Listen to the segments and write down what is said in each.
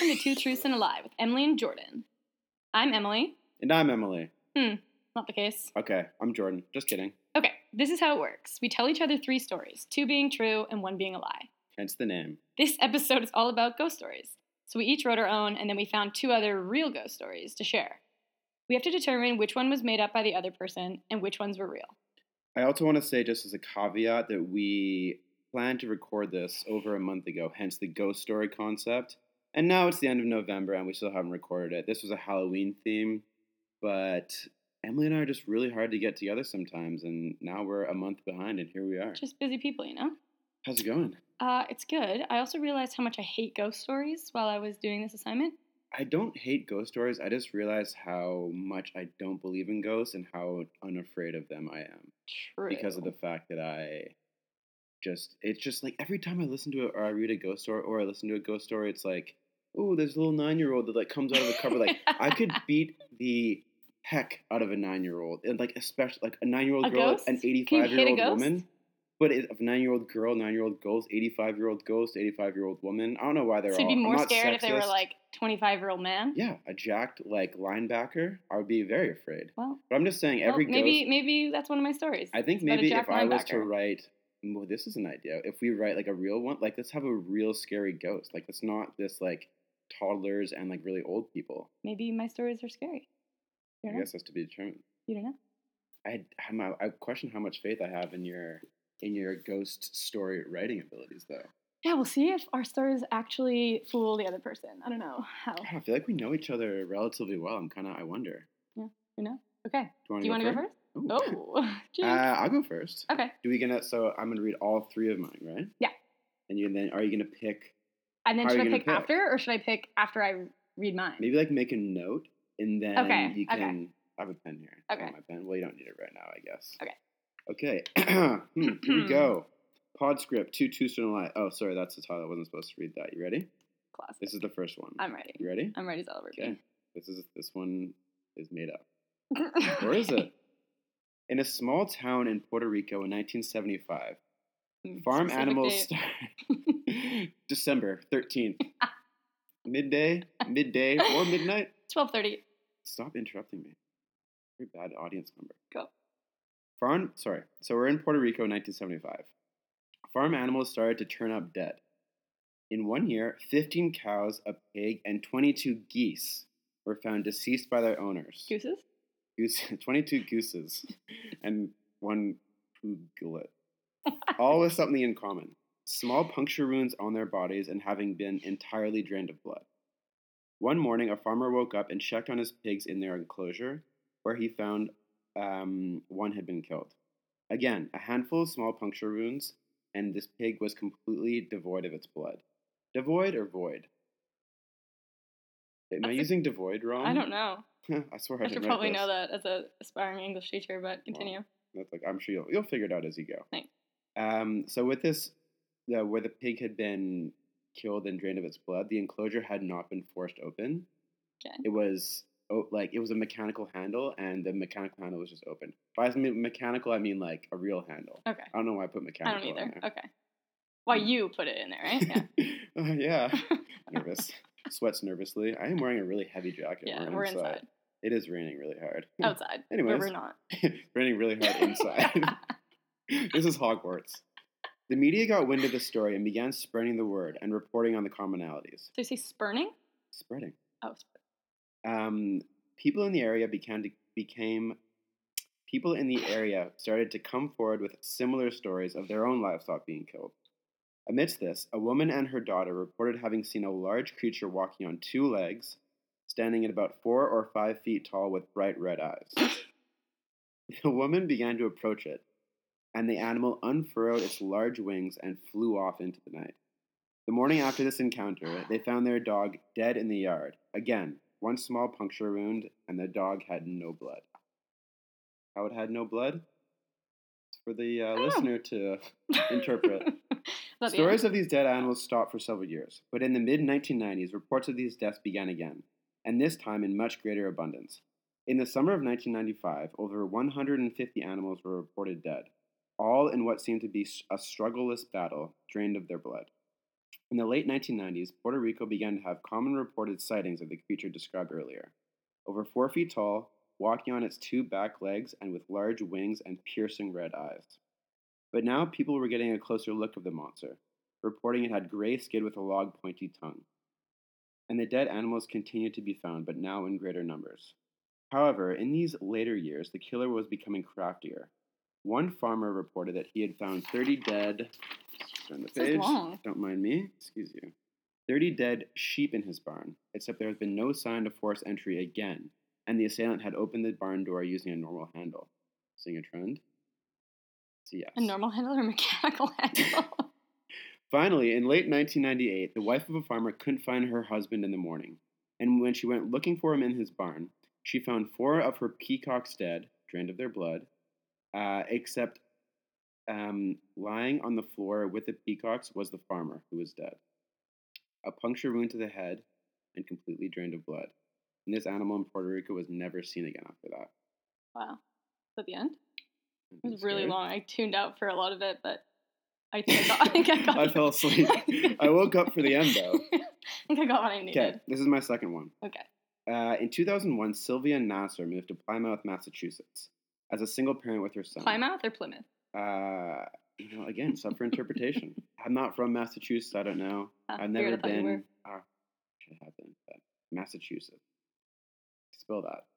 welcome to Two Truths and a Lie with Emily and Jordan. I'm Emily. And I'm Emily. Hmm, not the case. Okay, I'm Jordan. Just kidding. Okay, this is how it works. We tell each other three stories, two being true and one being a lie. Hence the name. This episode is all about ghost stories. So we each wrote our own, and then we found two other real ghost stories to share. We have to determine which one was made up by the other person and which ones were real. I also want to say, just as a caveat, that we planned to record this over a month ago, hence the ghost story concept. And now it's the end of November and we still haven't recorded it. This was a Halloween theme, but Emily and I are just really hard to get together sometimes. And now we're a month behind, and here we are. Just busy people, you know? How's it going? Uh, it's good. I also realized how much I hate ghost stories while I was doing this assignment. I don't hate ghost stories. I just realized how much I don't believe in ghosts and how unafraid of them I am. True. because of the fact that I just it's just like every time I listen to it or I read a ghost story or I listen to a ghost story, it's like, oh, there's a little nine year old that like comes out of the cover. Like I could beat the heck out of a nine year old, and like especially like a nine year old girl, an eighty five year old woman. But a nine year old girl, nine year old ghost, eighty five year old ghost, eighty five year old woman. I don't know why they're so you'd all. be more scared if they were like 25 year old man? Yeah, a jacked like linebacker. I would be very afraid. Well, But I'm just saying, well, every maybe ghost. maybe that's one of my stories. I think It's maybe if I was to write, well, this is an idea. If we write like a real one, like let's have a real scary ghost. Like it's not this like toddlers and like really old people. Maybe my stories are scary. You I know. guess that's to be determined. You don't know. I I'm, I question how much faith I have in your in your ghost story writing abilities, though. Yeah, we'll see if our stories actually fool the other person. I don't know how. I feel like we know each other relatively well. I'm kind of I wonder. Yeah, you know? Okay. Do you want to go first? Oh, Uh. I'll go first. okay. Do we gonna? So I'm gonna read all three of mine, right? Yeah. And you then are you gonna pick And then how should I pick, pick? after, or should I pick after I read mine? maybe like make a note and then Okay, you okay. can I have a pen here. Okay. my pen. Well, you don't need it right now, I guess. Okay. Okay. Hmm, here we go. Pod script two two and a. Oh, sorry, that's the title. I wasn't supposed to read that. You ready? Classic. This is the first one. I'm ready. You ready? I'm ready to celebrate. Okay. This is this one is made up. Where is it? In a small town in Puerto Rico in 1975, farm animals start December 13th. Midday, midday, or midnight. 12:30. Stop interrupting me. Very bad audience member. Go. Farm, sorry. So we're in Puerto Rico 1975. Farm animals started to turn up dead. In one year, 15 cows, a pig, and 22 geese were found deceased by their owners. Gooses. Goose, 22 gooses and one puglet. All with something in common small puncture wounds on their bodies and having been entirely drained of blood. One morning, a farmer woke up and checked on his pigs in their enclosure, where he found um, one had been killed. Again, a handful of small puncture wounds, and this pig was completely devoid of its blood. Devoid or void? Am I That's a- using devoid wrong? I don't know. I swear I, I should probably know that as a aspiring English teacher, but continue. That's like I'm sure you'll you'll figure it out as you go. Thanks. Um, so with this, the, where the pig had been killed and drained of its blood, the enclosure had not been forced open. Okay. It was oh, like it was a mechanical handle, and the mechanical handle was just open. By mechanical, I mean like a real handle. Okay. I don't know why I put mechanical. I don't either. in there. Okay. Why you put it in there, right? Yeah. Uh, yeah. Nervous. Sweats nervously. I am wearing a really heavy jacket. yeah, we're inside. It is raining really hard. Outside. Anyways. we're not. raining really hard inside. this is Hogwarts. The media got wind of the story and began spreading the word and reporting on the commonalities. Did you say spurning? Spreading. Oh, Um, people in the area began to became people in the area started to come forward with similar stories of their own livestock being killed. Amidst this, a woman and her daughter reported having seen a large creature walking on two legs, standing at about four or five feet tall with bright red eyes. The woman began to approach it, and the animal unfurled its large wings and flew off into the night. The morning after this encounter, they found their dog dead in the yard. Again, one small puncture wound, and the dog had no blood. How it had no blood? It's for the uh, I listener to interpret. Stories of these dead animals stopped for several years, but in the mid 1990s, reports of these deaths began again, and this time in much greater abundance. In the summer of 1995, over 150 animals were reported dead, all in what seemed to be a struggleless battle, drained of their blood. In the late 1990s, Puerto Rico began to have common reported sightings of the creature described earlier. Over four feet tall, walking on its two back legs, and with large wings and piercing red eyes. But now people were getting a closer look of the monster, reporting it had gray skin with a long pointy tongue. And the dead animals continued to be found, but now in greater numbers. However, in these later years, the killer was becoming craftier. One farmer reported that he had found 30 dead. Turn the page. Don't mind me. Excuse you. 30 dead sheep in his barn, except there has been no sign of forced entry again, and the assailant had opened the barn door using a normal handle. Seeing a trend? So yes. A normal handle or mechanical handle? Finally, in late 1998, the wife of a farmer couldn't find her husband in the morning, and when she went looking for him in his barn, she found four of her peacocks dead, drained of their blood, uh, except um, lying on the floor with the peacocks was the farmer, who was dead. A puncture wound to the head and completely drained of blood. And this animal in Puerto Rico was never seen again after that. wow. Is that the end? It it was really long. I tuned out for a lot of it, but I think I got. I, think I, got I fell asleep. I woke up for the end, though. I think I got what I needed. Okay, this is my second one. Okay. Uh, in 2001, Sylvia Nasser moved to Plymouth, Massachusetts, as a single parent with her son. Plymouth or Plymouth? Uh, you know, again, sub for interpretation. I'm not from Massachusetts. I don't know. Ah, I've never I thought you were. been. Ah, should have been, but Massachusetts. Spell that.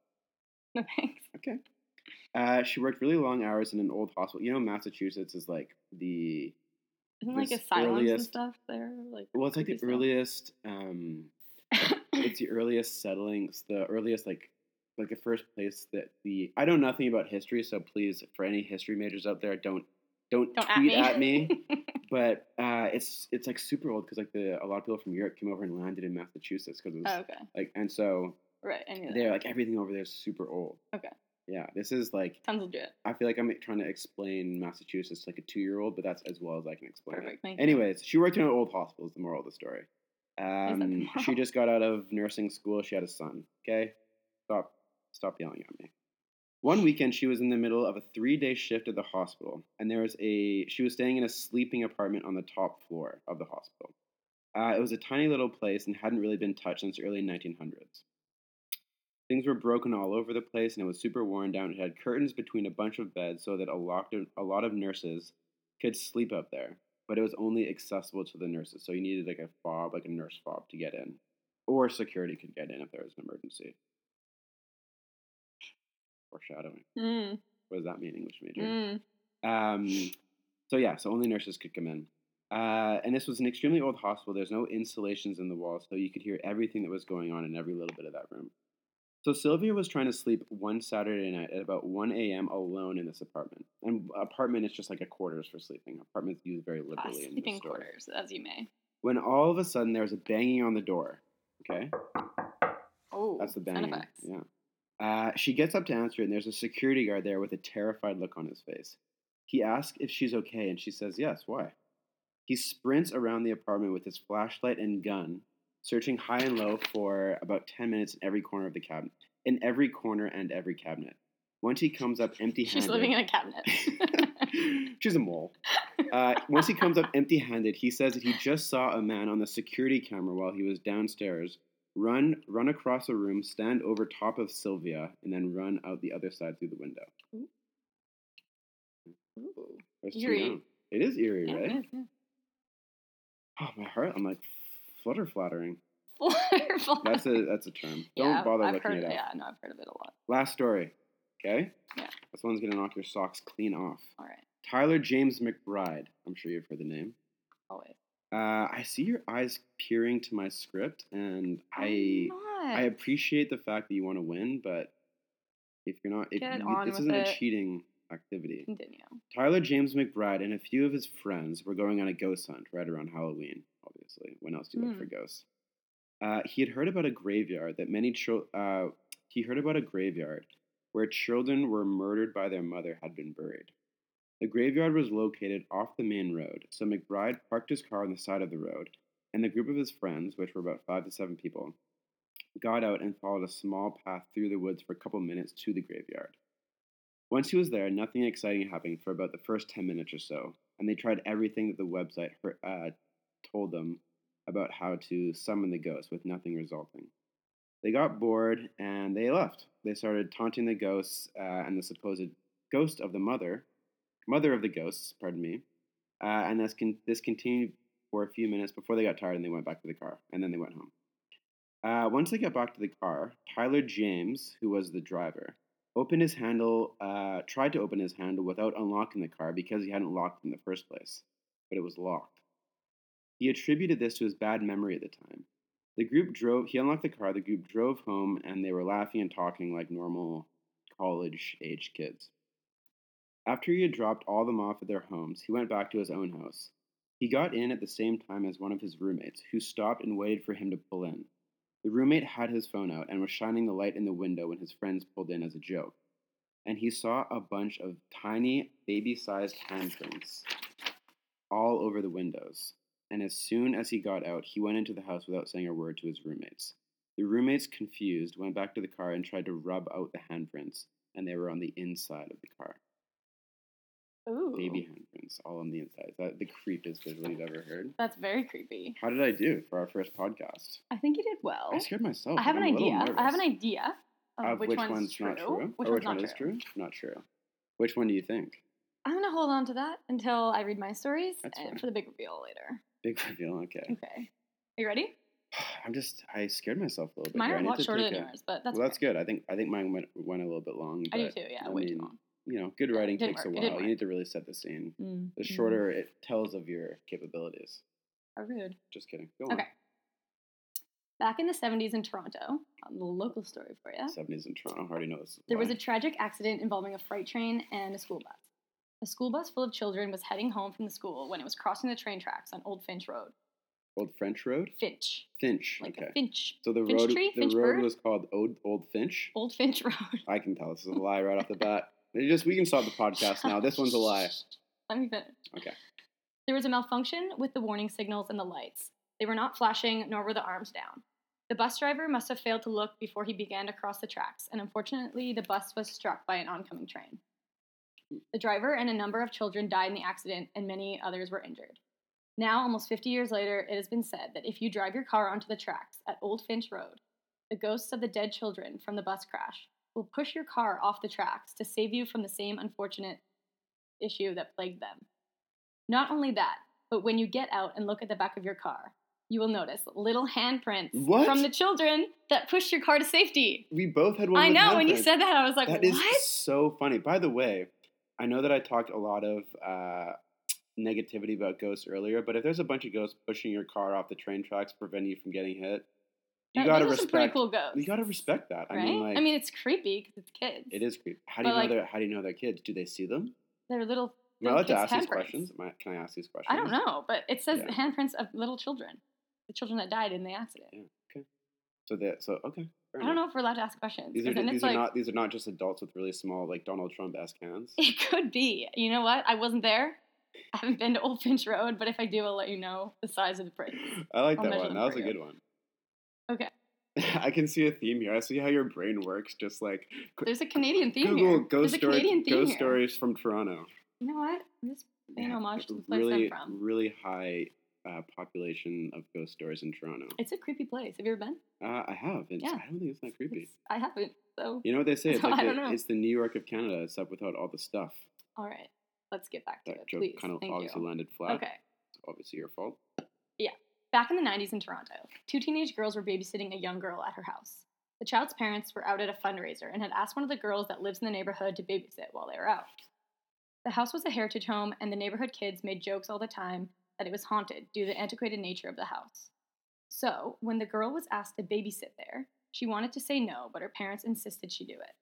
No thanks. Okay. Uh, she worked really long hours in an old hospital. You know, Massachusetts is like the Isn't like asylums and stuff there? Like well, it's like the stuff? earliest. Um, it's the earliest settlings, the earliest like like the first place that the I know nothing about history, so please for any history majors out there, don't don't, Don't at tweet me. at me. but uh, it's it's like super old because like the a lot of people from Europe came over and landed in Massachusetts because it was oh, okay. like and so Right. Knew they're like everything over there is super old. Okay. Yeah, this is like Sounds legit. I feel like I'm trying to explain Massachusetts to like a two year old, but that's as well as I can explain it. Perfect. You. Anyways, she worked in an old hospital. Is the moral of the story. the Um, moral? she just got out of nursing school. She had a son. Okay, stop, stop yelling at me. One weekend, she was in the middle of a three-day shift at the hospital, and there was a. She was staying in a sleeping apartment on the top floor of the hospital. Uh, it was a tiny little place and hadn't really been touched since early 1900s. Things were broken all over the place, and it was super worn down. It had curtains between a bunch of beds so that a lot of, a lot of nurses could sleep up there, but it was only accessible to the nurses. So you needed like a fob, like a nurse fob, to get in, or security could get in if there was an emergency. Foreshadowing. Mm, What does that mean, English major? mm. Um, so yeah, so only nurses could come in. Uh, and this was an extremely old hospital. There's no insulations in the walls, so you could hear everything that was going on in every little bit of that room. So Sylvia was trying to sleep one Saturday night at about 1 a.m. alone in this apartment. And apartment is just like a quarters for sleeping. Apartments used very Ah, liberally in sleeping quarters, as you may. When all of a sudden there was a banging on the door. Okay, Oh, that's the banging. Yeah. Uh, she gets up to answer, and there's a security guard there with a terrified look on his face. He asks if she's okay, and she says yes. Why? He sprints around the apartment with his flashlight and gun, searching high and low for about 10 minutes in every corner of the cabinet, in every corner and every cabinet. Once he comes up empty handed. She's living in a cabinet. She's a mole. Uh, once he comes up empty handed, he says that he just saw a man on the security camera while he was downstairs run run across a room, stand over top of Sylvia, and then run out the other side through the window. Ooh. Eerie. It is eerie, Yeah, right? is, yeah. Oh, my heart. I'm like flutter flattering. Wonderful. That's a that's a term. Don't yeah, bother I've looking heard, it up. Yeah, no, I've heard of it a lot. Last story. Okay? Yeah. This one's gonna knock your socks clean off. All right, Tyler James McBride. I'm sure you've heard the name. always. Uh, I see your eyes peering to my script, and I I appreciate the fact that you want to win, but if you're not, if you, this isn't it. a cheating activity. Continue. Tyler James McBride and a few of his friends were going on a ghost hunt right around Halloween. Obviously, when else do you look Hmm. for ghosts? Uh, he had heard about a graveyard that many chil- uh, he heard about a graveyard where children were murdered by their mother had been buried. The graveyard was located off the main road, so McBride parked his car on the side of the road, and the group of his friends, which were about five to seven people, got out and followed a small path through the woods for a couple minutes to the graveyard. Once he was there, nothing exciting happened for about the first 10 minutes or so, and they tried everything that the website uh, told them about how to summon the ghost with nothing resulting. They got bored and they left. They started taunting the ghosts uh, and the supposed ghost of the mother, mother of the ghosts, pardon me. Uh, and this, con- this continued for a few minutes before they got tired and they went back to the car. And then they went home. Uh, once they got back to the car, Tyler James, who was the driver, opened his handle, uh, tried to open his handle without unlocking the car because he hadn't locked in the first place, but it was locked. He attributed this to his bad memory at the time. The group drove, he unlocked the car, the group drove home, and they were laughing and talking like normal college age kids. After he had dropped all them off at their homes, he went back to his own house. He got in at the same time as one of his roommates, who stopped and waited for him to pull in. The roommate had his phone out and was shining the light in the window when his friends pulled in as a joke. And he saw a bunch of tiny, baby sized handprints all over the windows. And as soon as he got out, he went into the house without saying a word to his roommates. The roommates, confused, went back to the car and tried to rub out the handprints, and they were on the inside of the car. Ooh. Baby handprints all on the inside. That the creepiest visual you've ever heard? That's very creepy. How did I do for our first podcast? I think you did well. I scared myself. I have an I'm a little idea. I have an idea of, Of which, one's, true, not true. Which or one's which not one is true. true? Not true. Which one do you think? I'm gonna hold on to that until I read my stories and for the big reveal later. Big reveal. Okay. Okay. Are you ready? I'm just. I scared myself a little bit. Mine are a lot shorter than yours, but that's well, that's good. I think. I think mine went went a little bit long. I do too. Yeah, I way too mean, long. You know, good writing takes a work. It while. You need to really set the scene. Mm, The mm. shorter it tells of your capabilities. How rude. Just kidding. Go on. Okay. Back in the 70s in Toronto, a local story for you. 70s in Toronto. I already know this. is There was a tragic accident involving a freight train and a school bus. A school bus full of children was heading home from the school when it was crossing the train tracks on Old Finch Road. Old French Road. Finch. Finch. Like okay. finch. So the Finch road. tree? the Finch road bird? was called Old Old Finch. Old Finch Road. I can tell this is a lie right off the bat. They just we can stop the podcast now. This one's a lie. Let me finish. Okay. There was a malfunction with the warning signals and the lights. They were not flashing, nor were the arms down. The bus driver must have failed to look before he began to cross the tracks, and unfortunately, the bus was struck by an oncoming train. The driver and a number of children died in the accident, and many others were injured. Now, almost 50 years later, it has been said that if you drive your car onto the tracks at Old Finch Road, the ghosts of the dead children from the bus crash will push your car off the tracks to save you from the same unfortunate issue that plagued them. Not only that, but when you get out and look at the back of your car, you will notice little handprints What? from the children that pushed your car to safety. We both had one. I know, when you said that, I was like, That what? is so funny. By the way, I know that I talked a lot of uh, negativity about ghosts earlier, but if there's a bunch of ghosts pushing your car off the train tracks, preventing you from getting hit, you gotta those are some pretty respect. cool. You gotta respect that. right? I mean, like, it's creepy because it's kids. it is creepy. How do But, you know like- they're How do you know they're kids? Do they see them? They're little. Am I allowed to ask these questions? I, can I ask these questions? I don't know, but it says Yeah. handprints of little children, the children that died in the accident. Yeah. Okay. So that. So okay. I don't know if we're allowed to ask questions. These are these are like, not these are not just adults with really small like Donald Trump esque hands. It could be. You know what? I wasn't there. I haven't been to Old Finch Road, but if I do, I'll let you know the size of the prints. I like I'll that one. That was a good one. Okay. I can see a theme here. I see how your brain works. Just like There's a Canadian theme Google here. ghost There's a story, ghost stories from Toronto. You know what? I'm just paying Yeah, homage to the place really, I'm from. really high uh, population of ghost stories in Toronto. It's a creepy place. Have you ever been? Uh, I have. It's, Yeah. I don't think it's that creepy. It's- I haven't. So, You know what they say? It's So like I don't the, it's the New York of Canada, except without all the stuff. all right. Let's get back to That it, joke please. kind of Thank obviously you. landed flat. Okay. It's obviously your fault. Back in the 90s in Toronto, two teenage girls were babysitting a young girl at her house. The child's parents were out at a fundraiser and had asked one of the girls that lives in the neighborhood to babysit while they were out. The house was a heritage home, and the neighborhood kids made jokes all the time that it was haunted due to the antiquated nature of the house. So, when the girl was asked to babysit there, she wanted to say no, but her parents insisted she do it.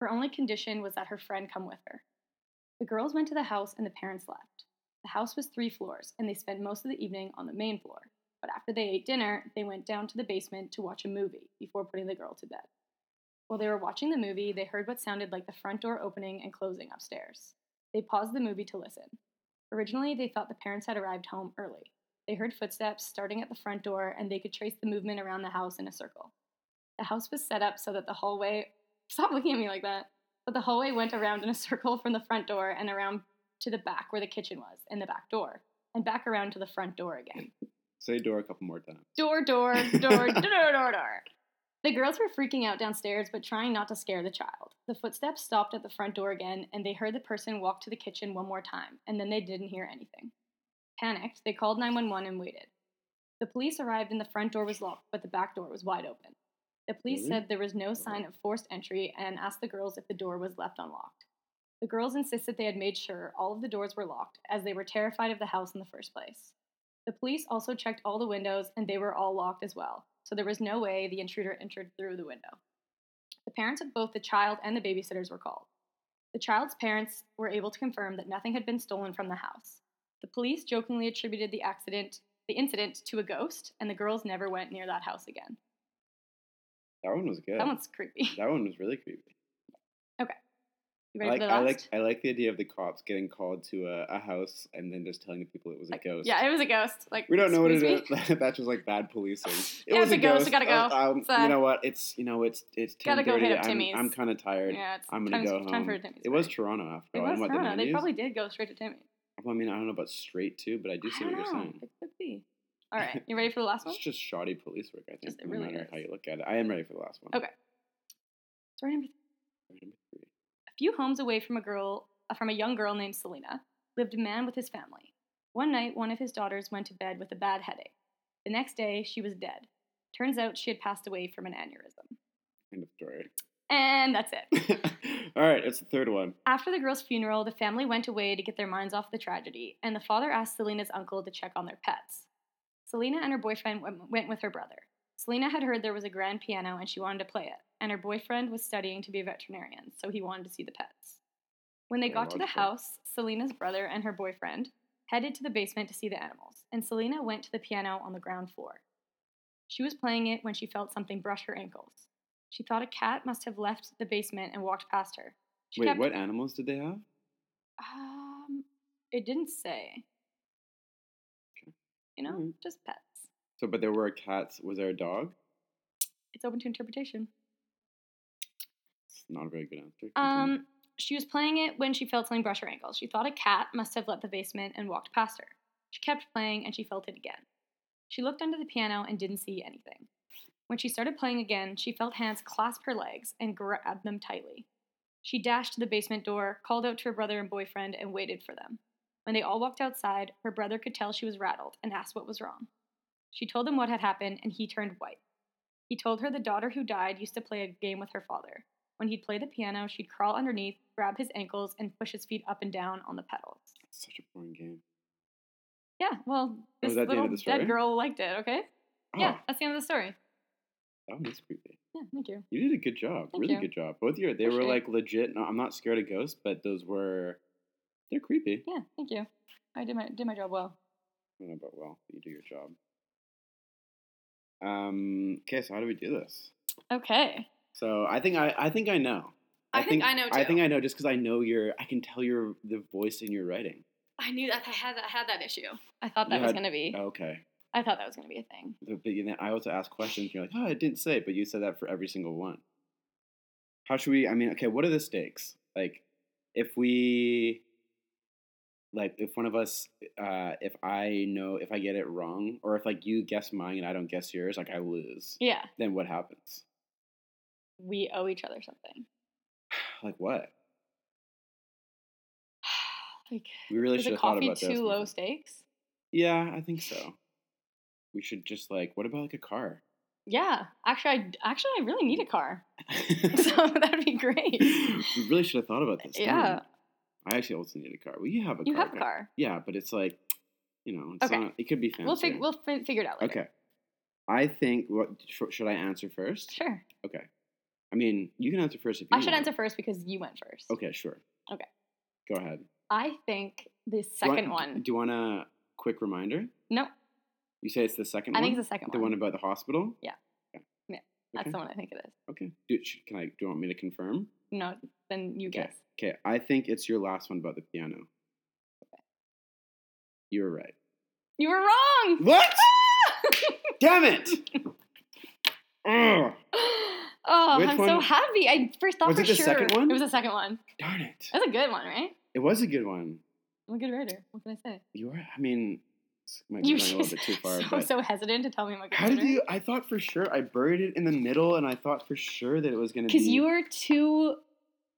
Her only condition was that her friend come with her. The girls went to the house and the parents left. The house was three floors, and they spent most of the evening on the main floor. But after they ate dinner, they went down to the basement to watch a movie before putting the girl to bed. While they were watching the movie, they heard what sounded like the front door opening and closing upstairs. They paused the movie to listen. Originally, they thought the parents had arrived home early. They heard footsteps starting at the front door, and they could trace the movement around the house in a circle. The house was set up so that the hallway. Stop looking at me like that. But the hallway went around in a circle from the front door and around to the back where the kitchen was, and the back door, and back around to the front door again. Say door a couple more times. Door, door, door, door, door, door, door. The girls were freaking out downstairs, but trying not to scare the child. The footsteps stopped at the front door again, and they heard the person walk to the kitchen one more time, and then they didn't hear anything. Panicked, they called 911 and waited. The police arrived and the front door was locked, but the back door was wide open. The police Really? said there was no sign of forced entry and asked the girls if the door was left unlocked. The girls insisted they had made sure all of the doors were locked, as they were terrified of the house in the first place. The police also checked all the windows, and they were all locked as well, so there was no way the intruder entered through the window. The parents of both the child and the babysitters were called. The child's parents were able to confirm that nothing had been stolen from the house. The police jokingly attributed the accident, the incident, to a ghost, and the girls never went near that house again. That one was good. That one's creepy. That one was really creepy. You I like, for the I like I like the idea of the cops getting called to a, a house and then just telling the people it was a Like, ghost. Yeah, it was a ghost. Like We don't know what it excuse is. me? That's just like bad policing. It Yeah, was it's a ghost, we gotta go. um, It's, uh, you know what? It's you know it's it's ten Gotta go hit thirty. up I'm, Timmy's. I'm kind of tired. Yeah, it's I'm gonna time's- go home. time for Timmy's it was. Toronto after It all. was in what, the Toronto. They probably did go straight to Timmy. Well, I mean, I don't know about straight too, but I do see I what you're saying. It could be. All right, you ready for the last one? It's just shoddy police work. I think. Just- it no really matter is. how you look at it. I am ready for the last one. Okay. Story Number three. A few homes away from a girl, uh, from a young girl named Selena, lived a man with his family. One night, one of his daughters went to bed with a bad headache. The next day, she was dead. Turns out she had passed away from an aneurysm. End of story. And that's it. all right, it's the third one. After the girl's funeral, the family went away to get their minds off the tragedy, and the father asked Selena's uncle to check on their pets. Selena and her boyfriend went with her brother. Selena had heard there was a grand piano and she wanted to play it, and her boyfriend was studying to be a veterinarian, so he wanted to see the pets. When they got to the house, Selena's brother and her boyfriend headed to the basement to see the animals, and Selena went to the piano on the ground floor. She was playing it when she felt something brush her ankles. She thought a cat must have left the basement and walked past her. She Wait, kept what animals did they have? um, it didn't say. You know, Alright. just pets. So, but there were cats. Was there a dog? It's open to interpretation. It's not a very good answer. Continue. Um, she was playing it when she felt something brush her ankles. She thought a cat must have left the basement and walked past her. She kept playing and she felt it again. She looked under the piano and didn't see anything. When she started playing again, she felt hands clasp her legs and grab them tightly. She dashed to the basement door, called out to her brother and boyfriend, and waited for them. When they all walked outside, her brother could tell she was rattled and asked what was wrong. She told him what had happened, and he turned white. He told her the daughter who died used to play a game with her father. When he'd play the piano, she'd crawl underneath, grab his ankles, and push his feet up and down on the pedals. Such a boring game. Yeah, well, Oh, this is that little of the story? dead girl liked it, okay? Yeah, Oh, that's the end of the story. that is creepy. Yeah, thank you. You did a good job. Thank really you. good job. Both of your they were Appreciate it. like legit. No, I'm not scared of ghosts, but those were they're creepy. Yeah, thank you. I did my did my job well. I don't know about well, but you do your job. Um. Okay, so how do we do this? Okay. So I think I I think I know. I think I know, Too. I think I know just because I know your. I can tell your the voice in your writing. I knew that I had I had that issue. I thought that You was had- gonna be. Okay. I thought that was gonna be a thing. But but then I also ask questions. You're like, oh, I didn't say, it, but you said that for every single one. How should we? I mean, okay, what are the stakes? Like, if we, like, if one of us, uh, if I know, if I get it wrong, or if like you guess mine and I don't guess yours, like I lose, Yeah, then what happens? we owe each other something. Like what? like, We really should have thought about too this. low stakes? Yeah, I think so. We should just like, what about like a car? Yeah, actually, I actually I really need a car, so that'd be great. we really should have thought about this. Yeah. I actually also need a car. Well, you have a You car. have a car. Yeah, but it's like, you know, it's Okay. not, it could be fancy. We'll fig- we'll fi- figure it out later. okay. I think, what sh- should I answer first? Sure. Okay. I mean, you can answer first if you I should want. answer first because you went first. Okay, sure. Okay. Go ahead. I think the Do you want- second one. Do you want a quick reminder? No, You say it's the second I one? I think it's the second The one. The one about the hospital? Yeah. Okay. Yeah, Okay. That's the one I think it is. Okay. Do, sh- can I? Do you want me to confirm? No, then you guess. Okay. I think it's your last one about the piano. You were right. You were wrong. What? Damn it! Ugh. oh, Which I'm so one- happy. I first thought Was for it the sure second one? it was the second one. Darn it! That's a good one, right? It was a good one. I'm a good writer. What can I say? You were. I mean, This might be You going a little bit too far. so, so hesitant to tell me what how did you? I thought for sure I buried it in the middle, and I thought for sure that it was going to be. Because you were too,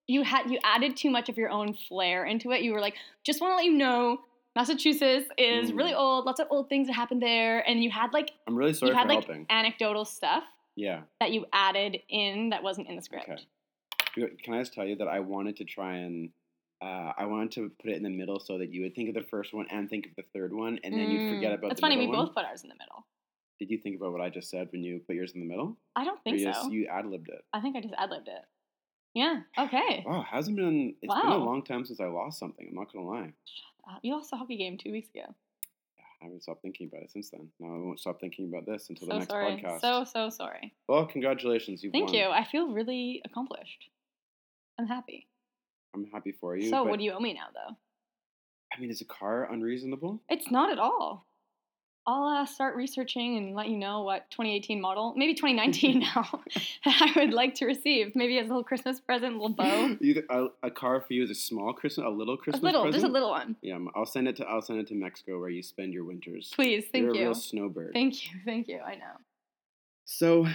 you had you added too much of your own flair into it. You were like, just want to let you know, Massachusetts is really Mm. old. Lots of old things that happened there, and you had like I'm really sorry you had for like helping. anecdotal stuff Yeah. that you added in that wasn't in the script. Okay. Can I just tell you that I wanted to try and uh, I wanted to put it in the middle so that you would think of the first one and think of the third one, and then you'd forget Mm, about. That's funny. We one. both put ours in the middle. Did you think about what I just said when you put yours in the middle? I don't think you so. just- you ad libbed it. I think I just ad libbed it. Yeah. Okay. Wow, hasn't been. It's been a long time since I lost something. I'm not gonna lie. You lost a hockey game two weeks ago. I haven't stopped thinking about it since then. Now I won't stop thinking about this until So the next sorry. podcast. So so sorry. well, congratulations, you've Thank won. you. I feel really accomplished. I'm happy. I'm happy for you. so what do you owe me now, though? I mean, is a car unreasonable? It's not at all. I'll uh, start researching and let you know what 2018 model, maybe 2019 now, I would like to receive. Maybe as a little Christmas present, a little bow. Either a, a car for you is a small Christmas, a little a Christmas little, present. just a little one. Yeah, I'll send it to I'll send it to Mexico where you spend your winters. Please, thank You're a you. real snowbird. Thank you, thank you. I know. so,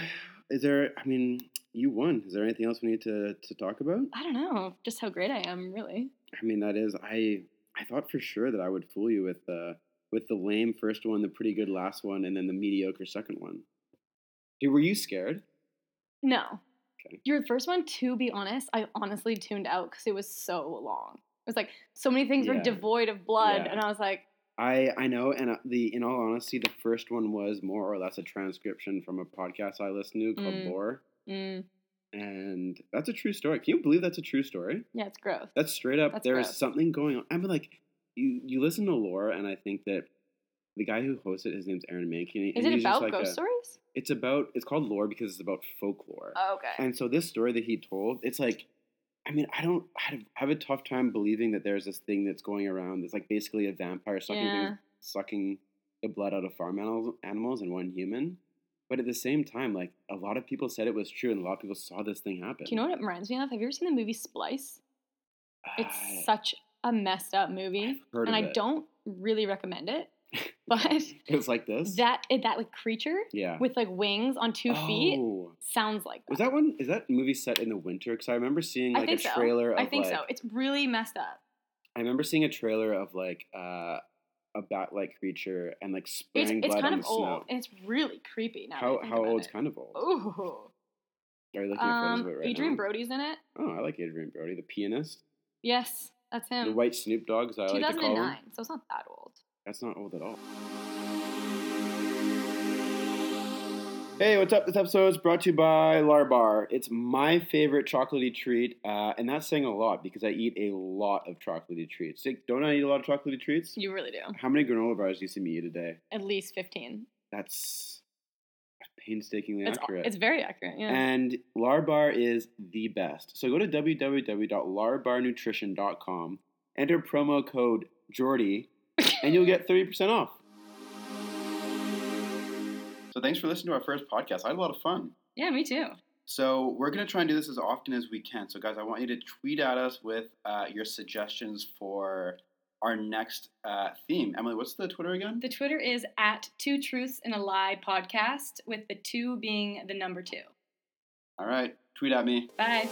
is there? I mean, you won. Is there anything else we need to to talk about? I don't know just how great I am, really. I mean, that is I. I thought for sure that I would fool you with the with the lame first one, the pretty good last one, and then the mediocre second one. Dude, were you scared? No. Okay. Your first one, to be honest, I honestly tuned out because it was so long. It was like so many things were devoid of blood, Yeah. and I was like, I I know, and uh, the in all honesty, the first one was more or less a transcription from a podcast I listened to called Mm. Lore, mm, and that's a true story. Can you believe that's a true story? yeah, it's gross. That's straight up. That's there's gross. something going on. I mean, like you you listen to Lore, and I think that the guy who hosts it, his name's Aaron Mahnke. Is and it he's just about like ghost a- stories? It's about. It's called Lore because it's about folklore. Oh, okay. And so this story that he told, it's like, I mean, I don't I have- have a tough time believing that there's this thing that's going around that's like basically a vampire sucking Yeah. things, sucking the blood out of farm animals, animals and one human. But at the same time, like a lot of people said it was true, and a lot of people saw this thing happen. Do you know what it reminds me of? Have you ever seen the movie Splice? It's Uh, such a messed up movie, I've heard and I it. don't really recommend it. But It's like this. that it, that like creature yeah. with like wings on two feet Oh. sounds like that. Was that one? Is that movie set in the winter? Because I remember seeing like a trailer. Of, I think like, so. It's really messed up. I remember seeing a trailer of like uh, a bat-like creature and like It's spraying it's blood kind on of the old snow. and it's really creepy now. How how old's it. kind of old? Ooh. Are you looking at photos Um, of it right Adrien now? Brody's in it. Oh, I like Adrien Brody, the pianist, Yes, that's him. the white Snoop Dogg, as I like to call him. 2009, so it's not that old. That's not old at all. Hey, what's up? This episode is brought to you by Larbar. It's my favorite chocolatey treat, uh, and that's saying a lot because I eat a lot of chocolatey treats. Like, Don't I eat a lot of chocolatey treats? You really do. How many granola bars do you see me eat a day? At least 15. That's painstakingly It's, accurate. it's very accurate. Yeah. And Larbar is the best. So go to www.larbarnutrition.com, enter promo code Jordy, and you'll get 30% off. So thanks for listening to our first podcast. I had a lot of fun. yeah, me too. So we're going to try and do this as often as we can. So guys, I want you to tweet at us with uh, your suggestions for our next uh, theme. Emily, what's the Twitter again? The Twitter is at Two Truths and a Lie podcast, with the two being the number two. All right, tweet at me. Bye.